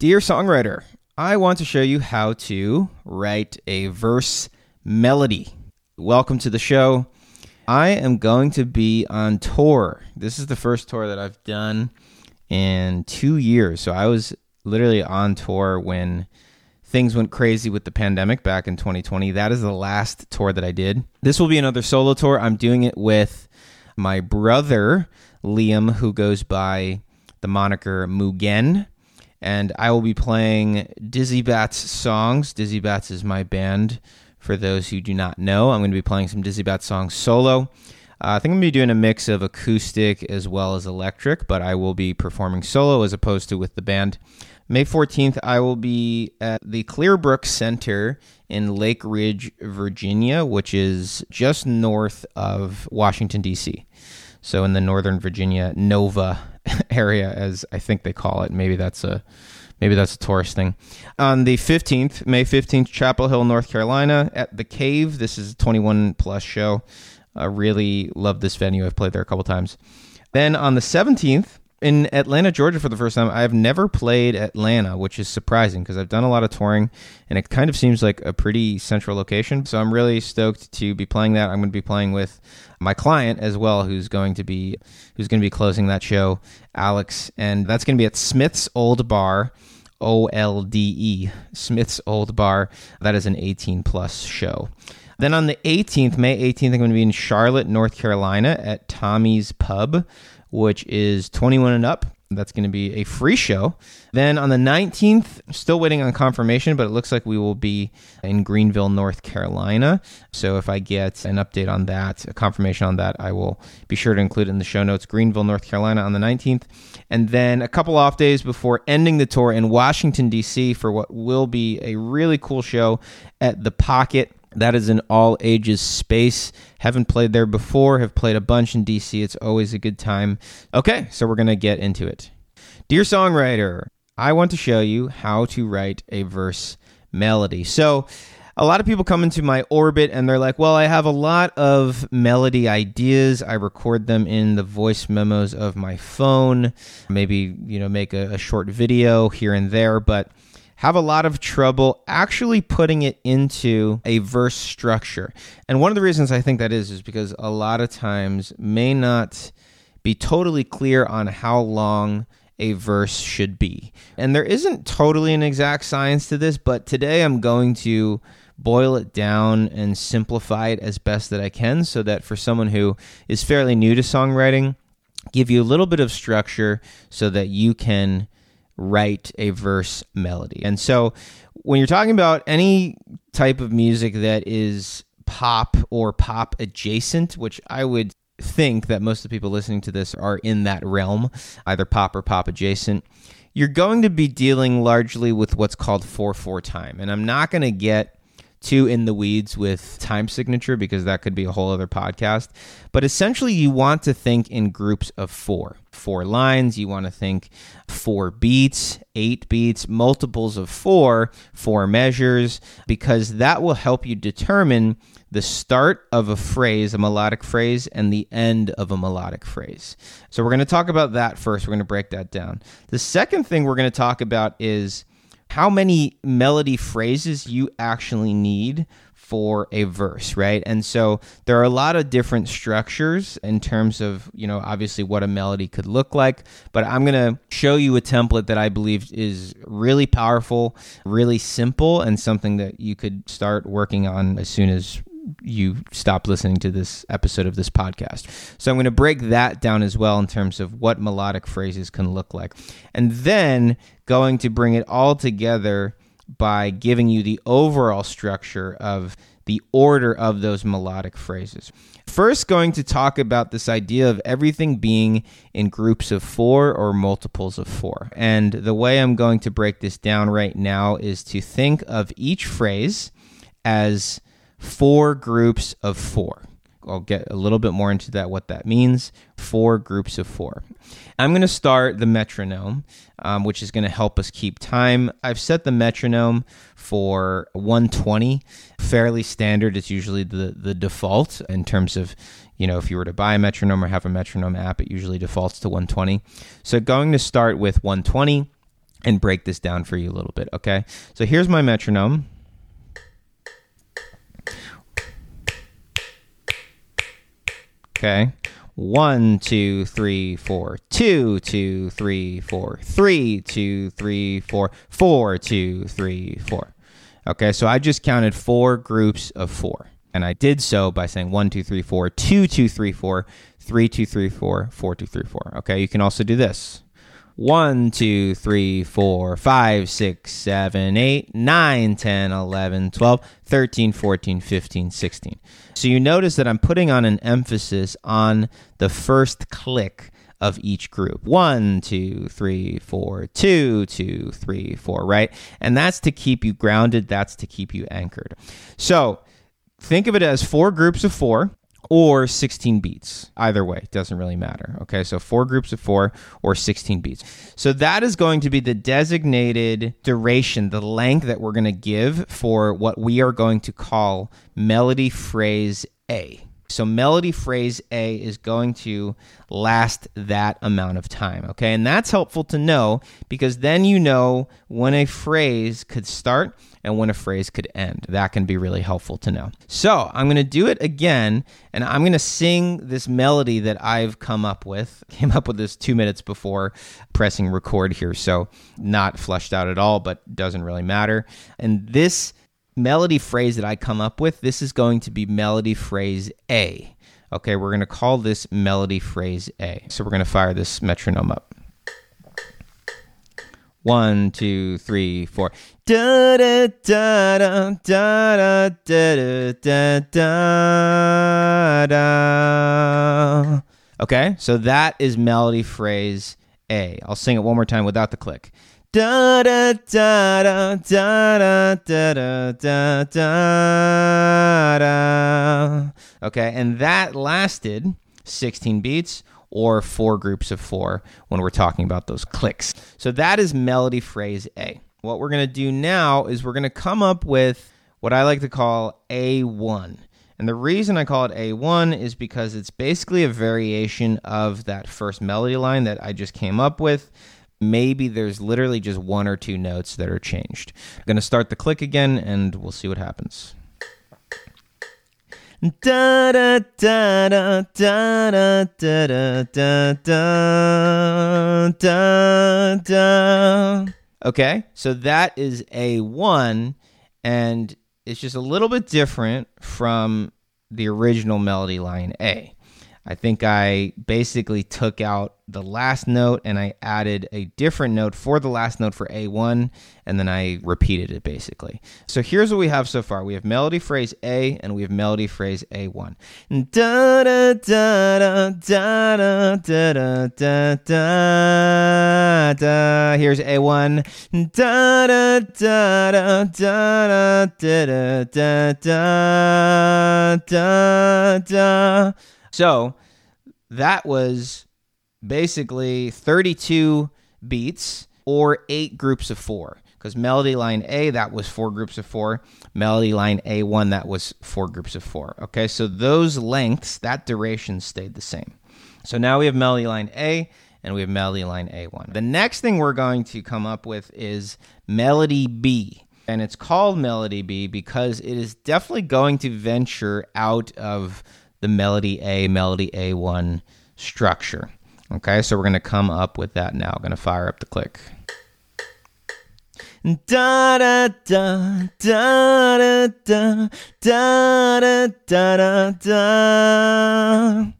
Dear songwriter, I want to show you how to write a verse melody. Welcome to the show. I am going to be on tour. This is the first tour that I've done in two years. So I was literally on tour when things went crazy with the pandemic back in 2020. That is the last tour that I did. This will be another solo tour. I'm doing it with my brother, Liam, who goes by the moniker Mugen and I will be playing Dizzy Bats songs. Dizzy Bats is my band. For those who do not know, I'm going to be playing some Dizzy Bats songs solo. Uh, I think I'm going to be doing a mix of acoustic as well as electric, but I will be performing solo as opposed to with the band. May 14th, I will be at the Clearbrook Center in Lake Ridge, Virginia, which is just north of Washington, D.C. So in the Northern Virginia Nova area, as I think they call it. Maybe that's a maybe that's a tourist thing. On the 15th, May 15th, Chapel Hill, North Carolina, at the Cave. This is a 21 plus show. I really love this venue. I've played there a couple times. Then on the 17th, in Atlanta, Georgia for the first time. I've never played Atlanta, which is surprising because I've done a lot of touring and it kind of seems like a pretty central location. So I'm really stoked to be playing that. I'm going to be playing with my client as well who's going to be who's going to be closing that show, Alex, and that's going to be at Smith's Olde Bar. O L D E, Smith's Olde Bar. That is an 18 plus show. Then on the 18th, May 18th, I'm going to be in Charlotte, North Carolina at Tommy's Pub which is 21 and up. That's going to be a free show. Then on the 19th, still waiting on confirmation, but it looks like we will be in Greenville, North Carolina. So if I get an update on that, a confirmation on that, I will be sure to include it in the show notes. Greenville, North Carolina on the 19th. And then a couple off days before ending the tour in Washington, D.C. for what will be a really cool show at The Pocket that is an all ages space. Haven't played there before, have played a bunch in DC. It's always a good time. Okay, so we're going to get into it. Dear songwriter, I want to show you how to write a verse melody. So, a lot of people come into my orbit and they're like, well, I have a lot of melody ideas. I record them in the voice memos of my phone, maybe, you know, make a, a short video here and there, but have a lot of trouble actually putting it into a verse structure. And one of the reasons I think that is is because a lot of times may not be totally clear on how long a verse should be. And there isn't totally an exact science to this, but today I'm going to boil it down and simplify it as best that I can so that for someone who is fairly new to songwriting, give you a little bit of structure so that you can write a verse melody. And so when you're talking about any type of music that is pop or pop adjacent, which I would think that most of the people listening to this are in that realm, either pop or pop adjacent, you're going to be dealing largely with what's called 4 4 time. And I'm not going to get too in the weeds with time signature because that could be a whole other podcast. But essentially, you want to think in groups of four. Four lines, you want to think four beats, eight beats, multiples of four, four measures, because that will help you determine the start of a phrase, a melodic phrase, and the end of a melodic phrase. So we're going to talk about that first. We're going to break that down. The second thing we're going to talk about is how many melody phrases you actually need for a verse, right? And so there are a lot of different structures in terms of, you know, obviously what a melody could look like, but I'm going to show you a template that I believe is really powerful, really simple, and something that you could start working on as soon as you stop listening to this episode of this podcast. So I'm going to break that down as well in terms of what melodic phrases can look like. And then going to bring it all together by giving you the overall structure of the order of those melodic phrases. First, going to talk about this idea of everything being in groups of four or multiples of four. And the way I'm going to break this down right now is to think of each phrase as four groups of four. I'll get a little bit more into that, what that means. Four groups of four. I'm going to start the metronome, um, which is going to help us keep time. I've set the metronome for 120, fairly standard. It's usually the, the default in terms of, you know, if you were to buy a metronome or have a metronome app, it usually defaults to 120. So going to start with 120. and break this down for you a little bit, okay? So here's my metronome. Okay. One, two, three, four. Two, two, three, four. Three, two, three, four. Four, two, three, four. Okay, so I just counted four groups of four. And I did so by saying one, two, three, four, two, two, three, four, three, two, three, four, four, two, three, four. Okay, you can also do this. 1, 2, 3, 4, 5, 6, 7, 8, 9, 10, 11, 12, 13, 14, 15, 16. So you notice that I'm putting on an emphasis on the first click of each group. One, two, three, four, two, two, three, four, right? And that's to keep you grounded, that's to keep you anchored. So think of it as four groups of four or 16 beats. Either way, doesn't really matter. Okay, so four groups of four or 16 beats. So that is going to be the designated duration, the length that we're going to give for what we are going to call melody phrase A. So melody phrase A is going to last that amount of time, okay? And that's helpful to know because then you know when a phrase could start and when a phrase could end. That can be really helpful to know. So I'm going to do it again and I'm going to sing this melody that I've come up with. Came up with this two minutes before pressing record here, so not fleshed out at all, but doesn't really matter. And this melody phrase that I come up with, this is going to be melody phrase A. Okay, we're going to call this melody phrase A. So we're going to fire this metronome up. One, two, three, four. Da da da da da da da da da. Okay, so that is melody phrase A. I'll sing it one more time without the click. Da da da da da da da da da da. Okay, and that lasted 16 beats or four groups of four when we're talking about those clicks. So that is melody phrase A. What we're going to do now is we're going to come up with what I like to call A1. And the reason I call it A1 is because it's basically a variation of that first melody line that I just came up with maybe there's literally just one or two notes that are changed. I'm going to start the click again and we'll see what happens. Da da da da da da da da da da da. Okay, so that is a one, and it's just a little bit different from the original melody line A. I think I basically took out the last note and I added a different note for the last note for A1 and then I repeated it basically. So here's what we have so far. We have melody phrase A and we have melody phrase A1. Da da da da da da da da da da. Here's A1. Da da da da da da da da da da. So that was basically 32 beats or eight groups of four. Because melody line A, that was four groups of four. Melody line A1, that was four groups of four. Okay, so those lengths, that duration stayed the same. So now we have melody line A and we have melody line A1. The next thing we're going to come up with is melody B. And it's called melody B because it is definitely going to venture out of the melody A, melody A1 structure. Okay, so we're going to come up with that now. I'm going to fire up the click. Da da da da da da da da da da.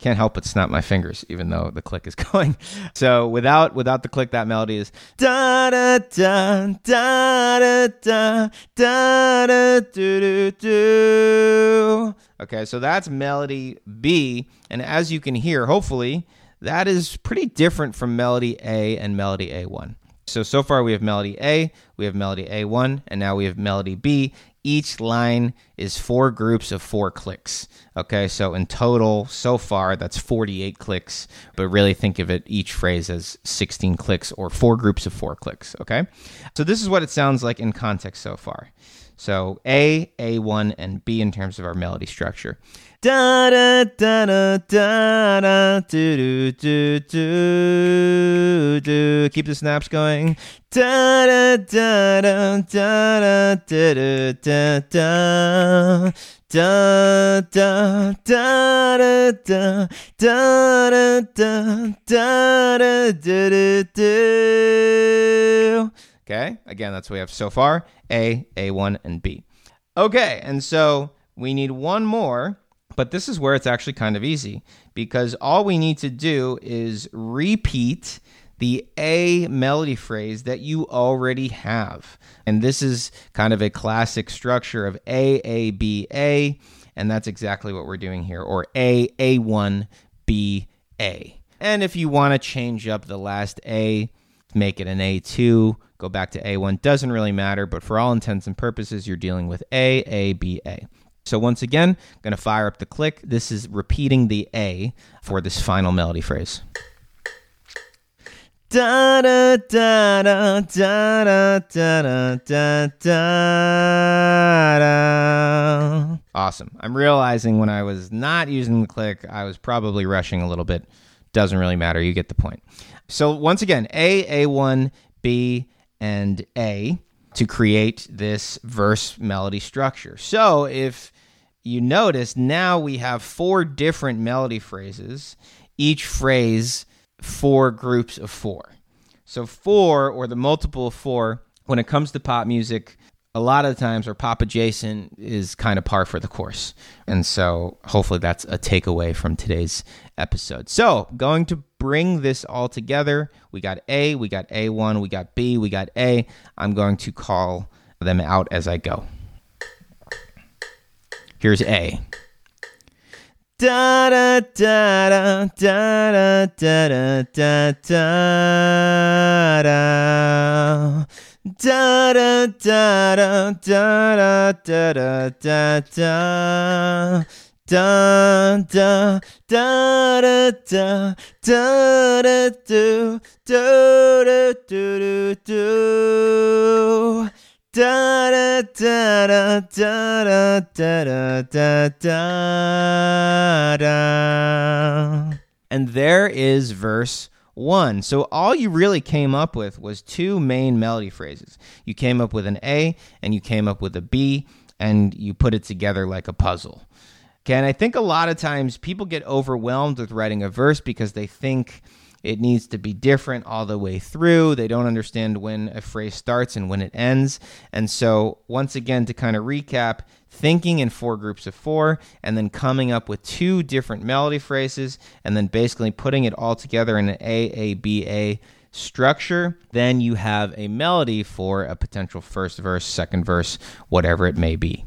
Can't help but snap my fingers, even though the click is going. So without without the click, that melody is da da da da da da da da do do do. Okay, so that's melody B, and as you can hear, hopefully, that is pretty different from melody A and melody A1. So, so far we have melody A, we have melody A1, and now we have melody B. Each line is four groups of four clicks. Okay, so in total, so far, that's 48 clicks, but really think of it each phrase as 16 clicks or four groups of four clicks. Okay, so this is what it sounds like in context so far. So A, A1, and B in terms of our melody structure. Da da da da da da do do do do do. Keep the snaps going. Da da da da da da da da da. Da da da da da da da da da da da da Okay, again, that's what we have so far A, A1, and B. Okay, and so we need one more, but this is where it's actually kind of easy because all we need to do is repeat the A melody phrase that you already have. And this is kind of a classic structure of A, A, B, A. And that's exactly what we're doing here, or A, A1, B, A. And if you want to change up the last A, make it an A2, go back to A1, doesn't really matter, but for all intents and purposes, you're dealing with A, A, B, A. So once again, going to fire up the click. This is repeating the A for this final melody phrase. Da da da da da da da da da da. Awesome. I'm realizing when I was not using the click, I was probably rushing a little bit. Doesn't really matter. You get the point. So once again, A, A1, B, and A to create this verse melody structure. So if you notice, now we have four different melody phrases, each phrase four groups of four. So, four or the multiple of four, when it comes to pop music, a lot of the times or pop adjacent is kind of par for the course. And so, hopefully, that's a takeaway from today's episode. So, going to bring this all together, we got A, we got A1, we got B, we got A. I'm going to call them out as I go. Here's A da da da da da da da da da da da da da da da da da da da da da da da da da da do do do do do Da da da da da da da da da. And there is verse one. So all you really came up with was two main melody phrases. You came up with an A and you came up with a B, and you put it together like a puzzle. And I think a lot of times people get overwhelmed with writing a verse because they think it needs to be different all the way through. They don't understand when a phrase starts and when it ends. And so, once again, to kind of recap, thinking in four groups of four, and then coming up with two different melody phrases, and then basically putting it all together in an A, A, B, A structure, then you have a melody for a potential first verse, second verse, whatever it may be.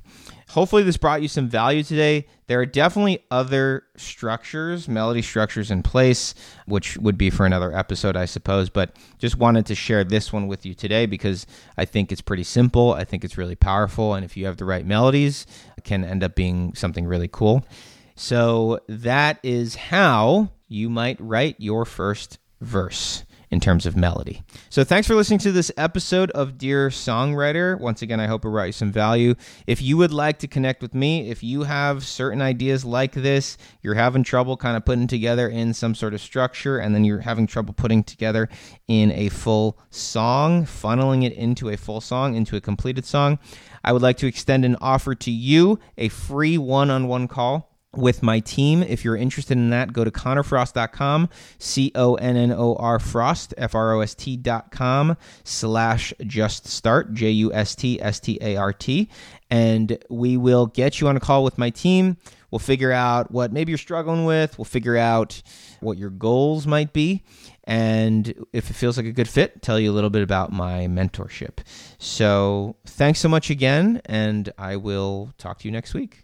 Hopefully, this brought you some value today. There are definitely other structures, melody structures in place, which would be for another episode, I suppose. But just wanted to share this one with you today because I think it's pretty simple. I think it's really powerful. And if you have the right melodies, it can end up being something really cool. So, that is how you might write your first verse in terms of melody. So thanks for listening to this episode of Dear Songwriter. Once again, I hope it brought you some value. If you would like to connect with me, if you have certain ideas like this, you're having trouble kind of putting together in some sort of structure, and then you're having trouble putting together in a full song, funneling it into a full song, into a completed song, I would like to extend an offer to you, a free one-on-one call with my team. If you're interested in that, go to connorfrost.com, C O N N O R Frost, F R O S T.com slash just start, J U S T S T A R T. And we will get you on a call with my team. We'll figure out what maybe you're struggling with. We'll figure out what your goals might be. And if it feels like a good fit, tell you a little bit about my mentorship. So thanks so much again, and I will talk to you next week.